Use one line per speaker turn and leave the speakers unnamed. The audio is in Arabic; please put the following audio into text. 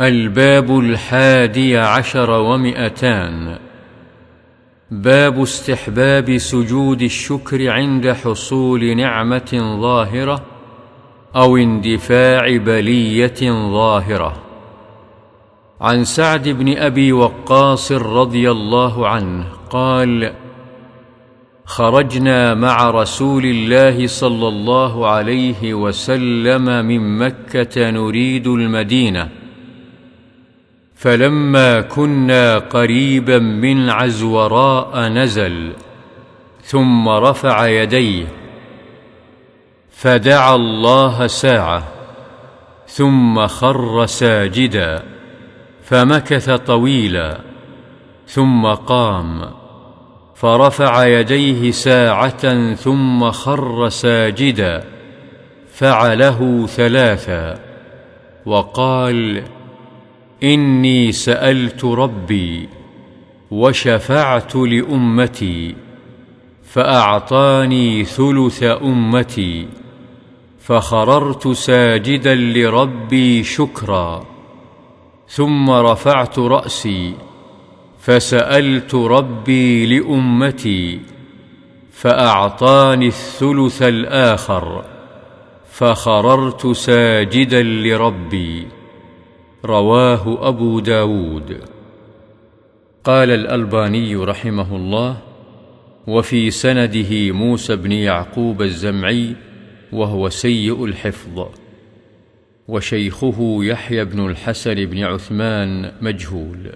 الباب الحادي عشر ومئتان. باب استحباب سجود الشكر عند حصول نعمة ظاهرة أو اندفاع بلية ظاهرة. عن سعد بن أبي وقاص رضي الله عنه قال خرجنا مع رسول الله صلى الله عليه وسلم من مكة نريد المدينة. فلما كنا قريبا من عزوراء نزل ثم رفع يديه فدعا الله ساعة ثم خر ساجدا فمكث طويلا ثم قام فرفع يديه ساعة ثم خر ساجدا فعله ثلاثا وقال إني سألت ربي وشفعت لأمتي فأعطاني ثلث أمتي فخررت ساجدا لربي شكرا ثم رفعت رأسي فسألت ربي لأمتي فأعطاني الثلث الآخر فخررت ساجدا لربي رواه أبو داود. قال الألباني رحمه الله وفي سنده موسى بن يعقوب الزمعي وهو سيء الحفظ. وشيخه يحيى بن الحسن بن عثمان مجهول.